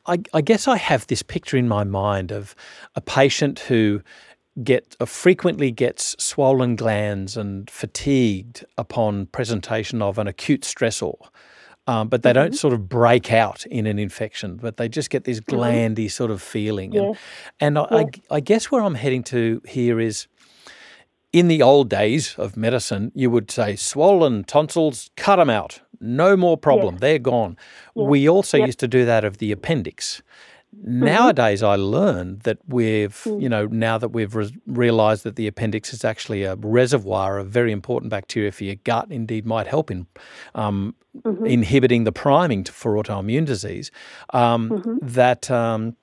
I, I guess I have this picture in my mind of a patient who get uh, frequently gets swollen glands and fatigued upon presentation of an acute stressor. Um, but they don't sort of break out in an infection, but they just get this glandy sort of feeling. And, Yes. and I, I, I guess where I'm heading to here is in the old days of medicine, you would say swollen tonsils, cut them out, no more problem, they're gone. We also Yep. used to do that of the appendix. Nowadays, I learned that we've, you know, now that we've re- realized that the appendix is actually a reservoir of very important bacteria for your gut, indeed might help in um, inhibiting the priming to, for autoimmune disease, um, that, um,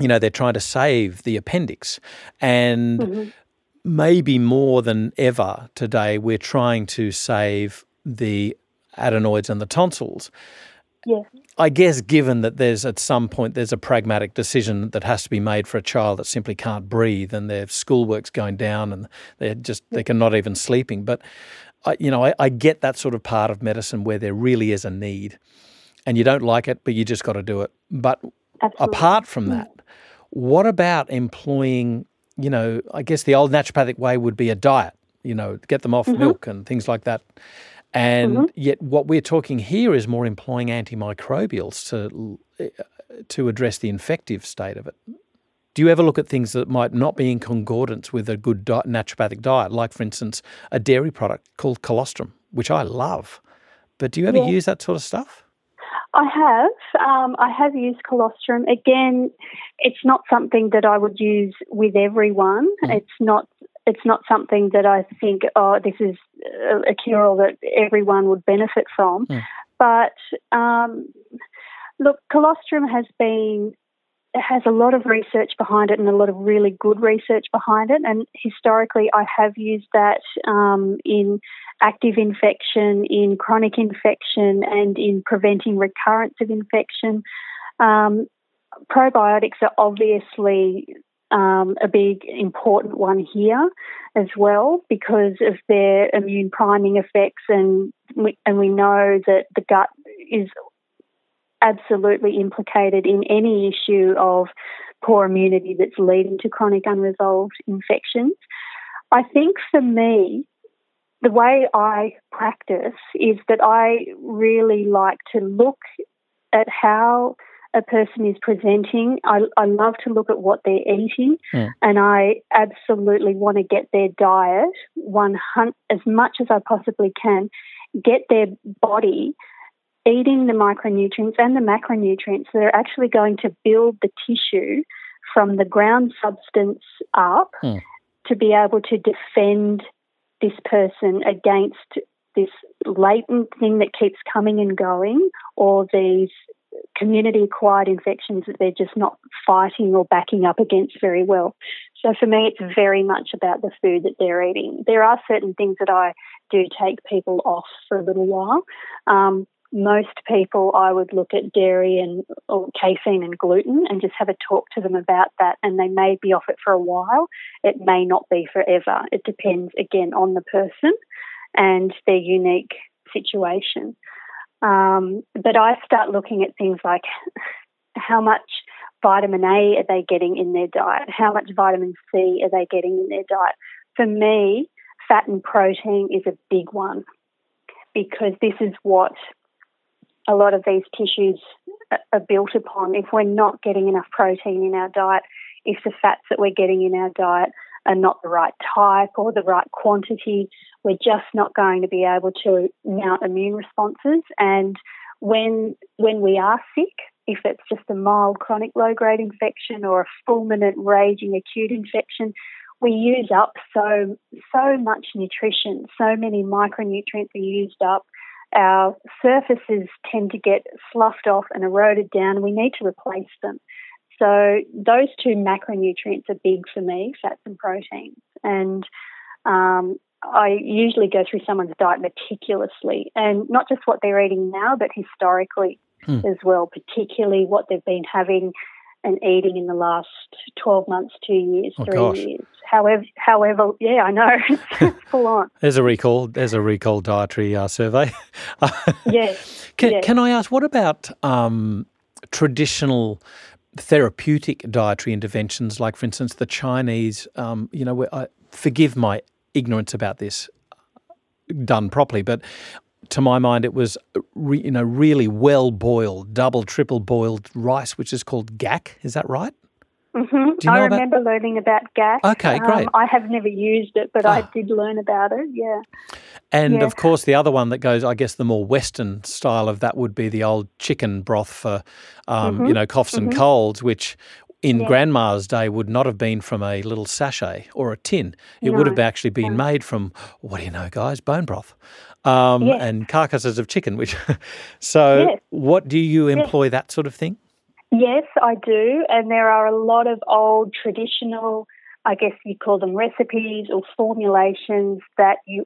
you know, they're trying to save the appendix. And maybe more than ever today, we're trying to save the adenoids and the tonsils. Yes. I guess, given that there's at some point there's a pragmatic decision that has to be made for a child that simply can't breathe and their schoolwork's going down and they're just they can not even sleeping. But I, you know, I, I get that sort of part of medicine where there really is a need, and you don't like it, but you just got to do it. But Absolutely. apart from mm. that, what about employing? You know, I guess the old naturopathic way would be a diet. You know, get them off mm-hmm. milk and things like that. And mm-hmm. yet, what we're talking here is more employing antimicrobials to eh, to address the infective state of it. Do you ever look at things that might not be in concordance with a good di- naturopathic diet, like, for instance, a dairy product called colostrum, which I love? But do you ever Yeah. use that sort of stuff? I have. Um, I have used colostrum. Again, it's not something that I would use with everyone. It's not. It's not something that I think, oh, this is a, a cure-all that everyone would benefit from. Mm. But um, look, colostrum has been it has a lot of research behind it and a lot of really good research behind it. And historically, I have used that um, in active infection, in chronic infection, and in preventing recurrence of infection. Um, probiotics are obviously um, a big important one here as well because of their immune priming effects, and we, and we know that the gut is absolutely implicated in any issue of poor immunity that's leading to chronic unresolved infections. I think for me, the way I practice is that I really like to look at how a person is presenting. I, I love to look at what they're eating, Mm. and I absolutely want to get their diet 100, as much as I possibly can, get their body eating the micronutrients and the macronutrients that are actually going to build the tissue from the ground substance up Mm. to be able to defend this person against this latent thing that keeps coming and going or these community acquired infections that they're just not fighting or backing up against very well. So for me, it's very much about the food that they're eating. There are certain things that I do take people off for a little while. Um, most people, I would look at dairy and casein and gluten and just have a talk to them about that. And they may be off it for a while. It may not be forever. It depends again on the person and their unique situation. Um, but I start looking at things like how much vitamin A are they getting in their diet? How much vitamin C are they getting in their diet? For me, fat and protein is a big one because this is what a lot of these tissues are built upon. If we're not getting enough protein in our diet, if the fats that we're getting in our diet are not the right type or the right quantity, we're just not going to be able to mount immune responses. And when when we are sick, if it's just a mild chronic low grade infection or a fulminant raging acute infection, we use up so so much nutrition, so many micronutrients are used up. Our surfaces tend to get sloughed off and eroded down. We need to replace them. So those two macronutrients are big for me, fats and proteins. And um, I usually go through someone's diet meticulously, and not just what they're eating now, but historically hmm. as well, particularly what they've been having and eating in the last 12 months, two years, oh, three gosh. years. However, however, yeah, I know it's full on. There's a recall. There's a recall dietary uh, survey. yes. Can, yes. can I ask what about um, traditional? therapeutic dietary interventions, like for instance the Chinese. Um, you know, I, forgive my ignorance about this done properly, but to my mind, it was re, you know really well boiled, double, triple boiled rice, which is called gak. Is that right? Mm-hmm. I remember about... learning about gak. Okay, um, great. I have never used it, but I ah. did learn about it. Yeah. And yeah. of course, the other one that goes, I guess, the more Western style of that would be the old chicken broth for, um, mm-hmm. you know, coughs mm-hmm. and colds, which in yeah. grandma's day would not have been from a little sachet or a tin. It no. would have actually been no. made from what do you know, guys? Bone broth um, yes. and carcasses of chicken. Which, so, yes. what do you employ yes. that sort of thing? Yes, I do, and there are a lot of old traditional, I guess you call them recipes or formulations that you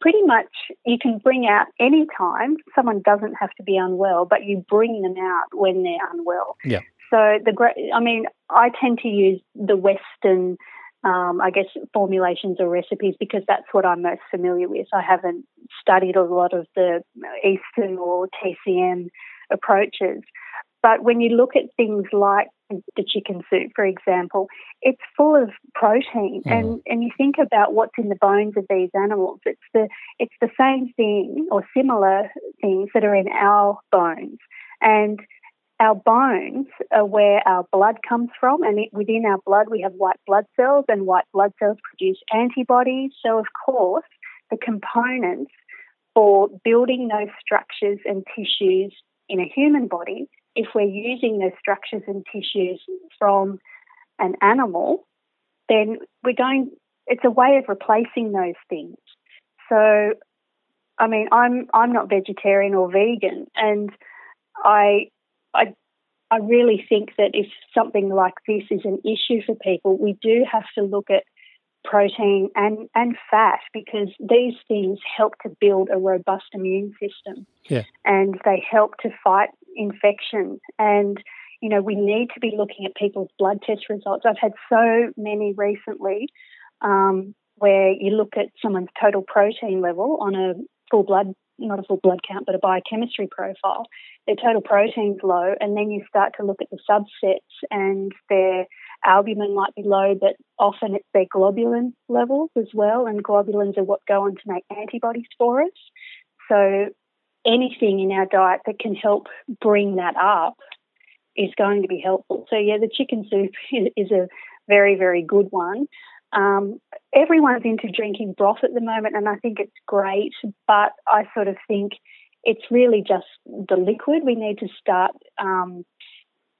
pretty much you can bring out any time. Someone doesn't have to be unwell, but you bring them out when they're unwell. Yeah. So the I mean, I tend to use the Western um, I guess, formulations or recipes because that's what I'm most familiar with. I haven't studied a lot of the Eastern or TCM approaches. But when you look at things like the chicken soup, for example, it's full of protein, mm. and and you think about what's in the bones of these animals. It's the it's the same thing or similar things that are in our bones, and our bones are where our blood comes from, and it, within our blood we have white blood cells, and white blood cells produce antibodies. So, of course, the components for building those structures and tissues in a human body, if we're using those structures and tissues from an animal, then we're going. It's a way of replacing those things. So, I mean, I'm I'm not vegetarian or vegan, and I I I really think that if something like this is an issue for people, we do have to look at protein and, and fat because these things help to build a robust immune system. Yeah. And they help to fight infection. And, you know, we need to be looking at people's blood test results. I've had so many recently um, where you look at someone's total protein level on a full blood not a full blood count, but a biochemistry profile, their total protein's low, and then you start to look at the subsets and their albumin might be low, but often it's their globulin levels as well, and globulins are what go on to make antibodies for us. So anything in our diet that can help bring that up is going to be helpful. So yeah, the chicken soup is a very, very good one. Um, everyone's into drinking broth at the moment, and I think it's great, but I sort of think it's really just the liquid. We need to start, um,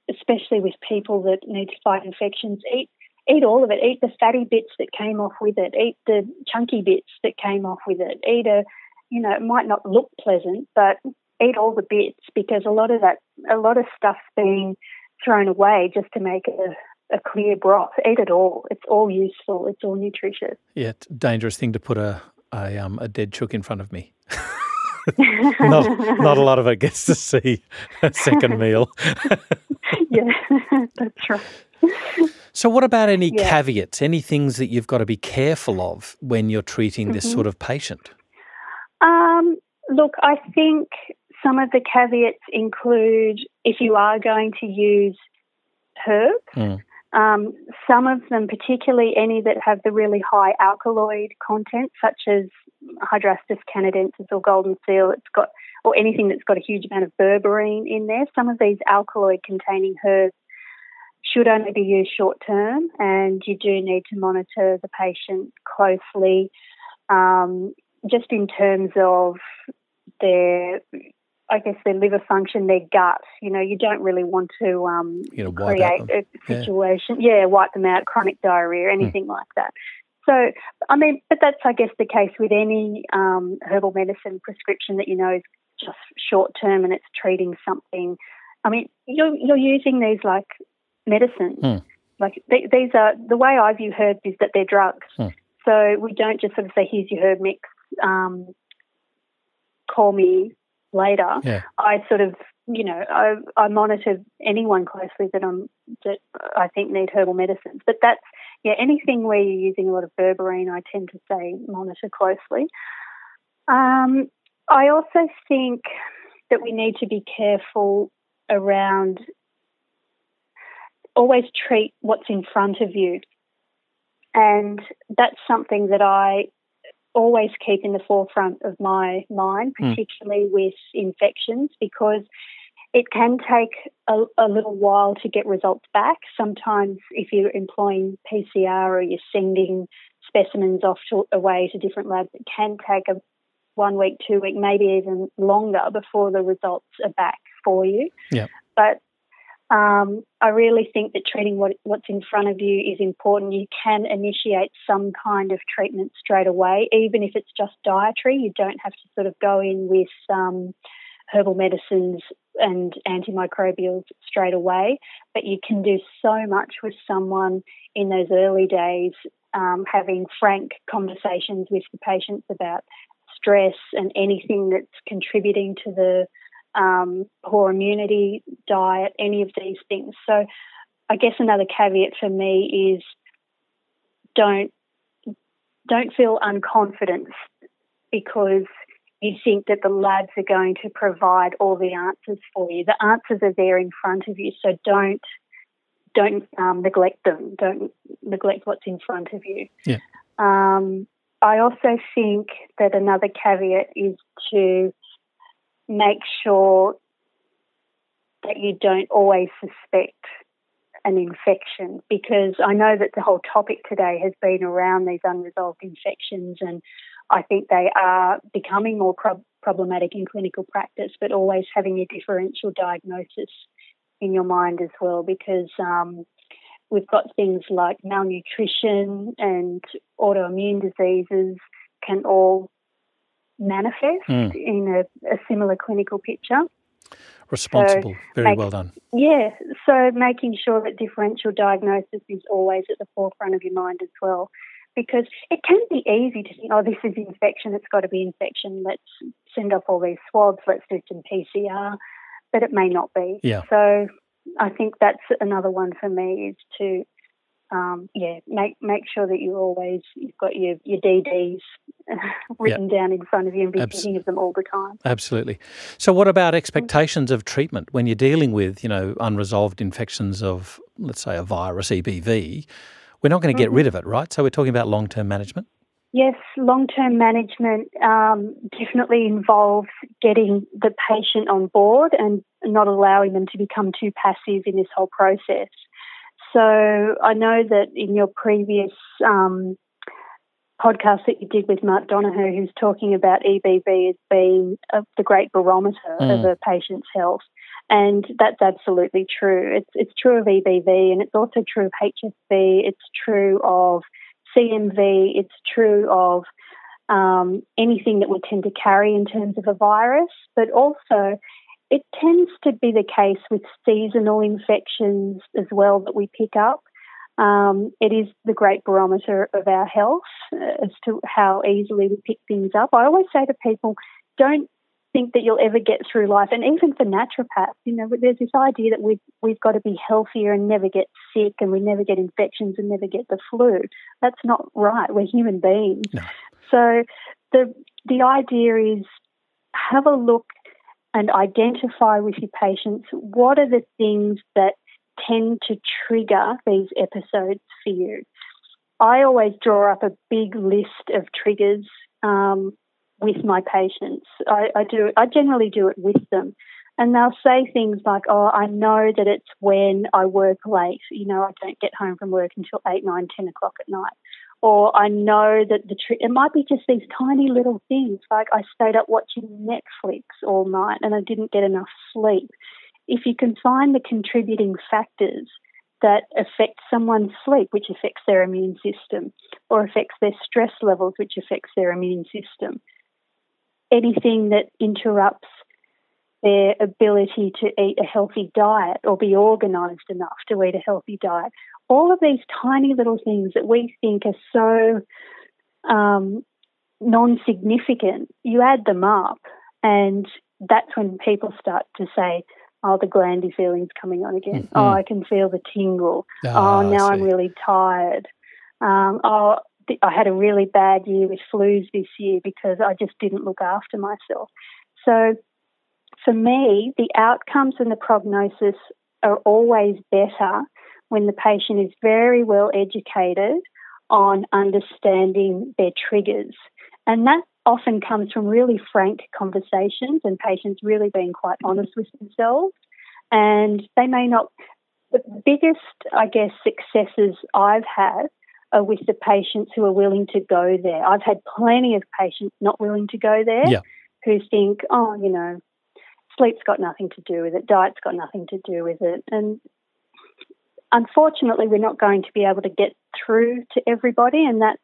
especially with people that need to fight infections, eat eat all of it. Eat the fatty bits that came off with it. Eat the chunky bits that came off with it. Eat a, you know, it might not look pleasant, but eat all the bits because a lot of that, a lot of stuff's being thrown away just to make a, a clear broth. Eat it all. It's all useful. It's all nutritious. Yeah, it's a dangerous thing to put a a, um, a dead chook in front of me. not, not a lot of it gets to see a second meal. yeah, that's right. So, what about any yeah. caveats, any things that you've got to be careful of when you're treating mm-hmm. this sort of patient? Um, look, I think some of the caveats include if you are going to use herbs, mm. Um, some of them, particularly any that have the really high alkaloid content, such as Hydrastis canadensis or golden seal, it's got or anything that's got a huge amount of berberine in there. Some of these alkaloid containing herbs should only be used short term, and you do need to monitor the patient closely, um, just in terms of their, I guess, their liver function, their gut. You know, you don't really want to um, you know, create a situation, yeah. yeah. wipe them out, chronic diarrhea, hmm. anything mm. like that. So, I mean, but that's, I guess, the case with any um, herbal medicine prescription that you know is just short term and it's treating something. I mean, you're, you're using these like medicine. Mm. Like they, these are the way I view herbs is that they're drugs. Mm. So we don't just sort of say, "Here's your herb mix. Um, call me later." Yeah. I sort of, you know, I, I monitor anyone closely that I'm that I think need herbal medicines. But that's yeah, anything where you're using a lot of berberine, I tend to say monitor closely. Um, I also think that we need to be careful around always treat what's in front of you. And that's something that I always keep in the forefront of my mind, hmm. particularly mm. with infections, because it can take a, a, little while to get results back. Sometimes, if you're employing PCR or you're sending specimens off to, away to different labs, it can take a one week, two week, maybe even longer before the results are back for you. Yeah. But um, I really think that treating what, what's in front of you is important. You can initiate some kind of treatment straight away, even if it's just dietary. You don't have to sort of go in with um, herbal medicines and antimicrobials straight away, but you can do so much with someone in those early days, um, having frank conversations with the patients about stress and anything that's contributing to the um, poor immunity, diet, any of these things. So, I guess another caveat for me is don't don't feel unconfident because you think that the labs are going to provide all the answers for you. The answers are there in front of you, so don't don't um, neglect them. Don't neglect what's in front of you. Yeah. Um, I also think that another caveat is to make sure that you don't always suspect an infection because I know that the whole topic today has been around these unresolved infections and I think they are becoming more pro- problematic in clinical practice, but always having a differential diagnosis in your mind as well because um, we've got things like malnutrition and autoimmune diseases can all manifest mm. in a, a, similar clinical picture. Responsible, so very make, well done. Yeah, so making sure that differential diagnosis is always at the forefront of your mind as well. Because it can be easy to think, oh, this is infection, it's got to be infection, let's send off all these swabs, let's do some PCR, but it may not be. Yeah. So I think that's another one for me is to um, yeah, make make sure that you always you've got your your DDs written down in front of you and be Abs- thinking of them all the time. Absolutely. So, what about expectations of treatment when you're dealing with you know unresolved infections of let's say a virus EBV? We're not going to get mm-hmm. rid of it, right? So, we're talking about long term management. Yes, long term management um, definitely involves getting the patient on board and not allowing them to become too passive in this whole process. So I know that in your previous um, podcast that you did with Mark Donohoe, who's talking about EBV as being uh, the great barometer mm. of a patient's health. And that's absolutely true. It's, it's true of EBV and it's also true of HSV. It's true of CMV. It's true of um, anything that we tend to carry in terms of a virus, but also it tends to be the case with seasonal infections as well that we pick up. Um, it is the great barometer of our health uh, as to how easily we pick things up. I always say to people, don't think that you'll ever get through life. And even for naturopaths, you know, there's this idea that we've, we've got to be healthier and never get sick and we never get infections and never get the flu. That's not right. We're human beings. No. So the, the idea is have a look and identify with your patients what are the things that tend to trigger these episodes for you. I always draw up a big list of triggers um, with my patients. I, I do. I generally do it with them, and they'll say things like, "Oh, I know that it's when I work late. You know, I don't get home from work until eight, nine, ten o'clock at night." Or I know that the tri- it might be just these tiny little things like I stayed up watching Netflix all night and I didn't get enough sleep. If you can find the contributing factors that affect someone's sleep, which affects their immune system, or affects their stress levels, which affects their immune system, anything that interrupts their ability to eat a healthy diet or be organised enough to eat a healthy diet. All of these tiny little things that we think are so um, non significant, you add them up, and that's when people start to say, Oh, the glandy feeling's coming on again. Mm-hmm. Oh, I can feel the tingle. Oh, oh now I'm really tired. Um, oh, I had a really bad year with flus this year because I just didn't look after myself. So for me, the outcomes and the prognosis are always better when the patient is very well educated on understanding their triggers. And that often comes from really frank conversations and patients really being quite honest with themselves. And they may not, the biggest, I guess, successes I've had are with the patients who are willing to go there. I've had plenty of patients not willing to go there yeah. who think, oh, you know, sleep's got nothing to do with it, diet's got nothing to do with it. And unfortunately, we're not going to be able to get through to everybody, and that's,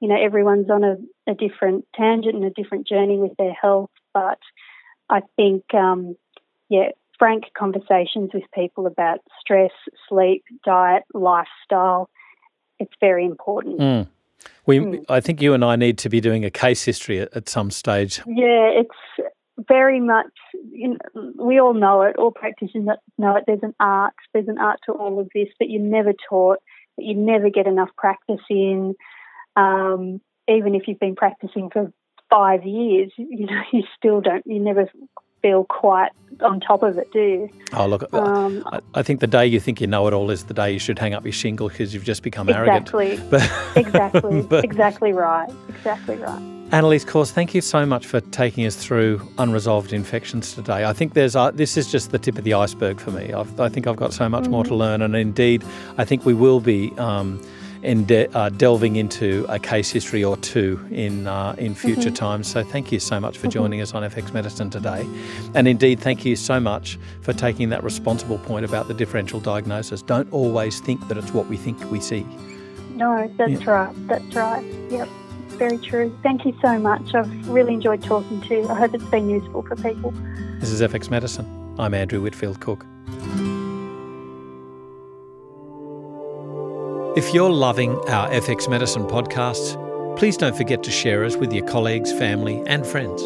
you know, everyone's on a, a different tangent and a different journey with their health. But I think, um, yeah, frank conversations with people about stress, sleep, diet, lifestyle it's very important. Mm. We, mm. I think you and I need to be doing a case history at, at some stage. Yeah, it's very much. You know, we all know it. All practitioners know it. There's an art. There's an art to all of this that you're never taught. That you never get enough practice in. Um, even if you've been practicing for five years, you know, you still don't. You never feel quite on top of it, do you? Oh, look, um, I, I, think the day you think you know it all is the day you should hang up your shingle because you've just become exactly, arrogant. But, exactly. exactly right. Exactly right. Annalise Corse, thank you so much for taking us through unresolved infections today. I think there's uh, this is just the tip of the iceberg for me. I've, i think I've got so much mm-hmm. more to learn, and indeed, I think we will be. Um, de- uh, delving into a case history or two in uh, in future mm-hmm. times. So thank you so much for mm-hmm. joining us on FX Medicine today, and indeed thank you so much for taking that responsible point about the differential diagnosis. Don't always think that it's what we think we see. No, that's yeah. right. That's right. Yep. Very true. Thank you so much. I've really enjoyed talking to you. I hope it's been useful for people. This is FX Medicine. I'm Andrew Whitfield Cook. If you're loving our FX Medicine podcasts, please don't forget to share us with your colleagues, family, and friends.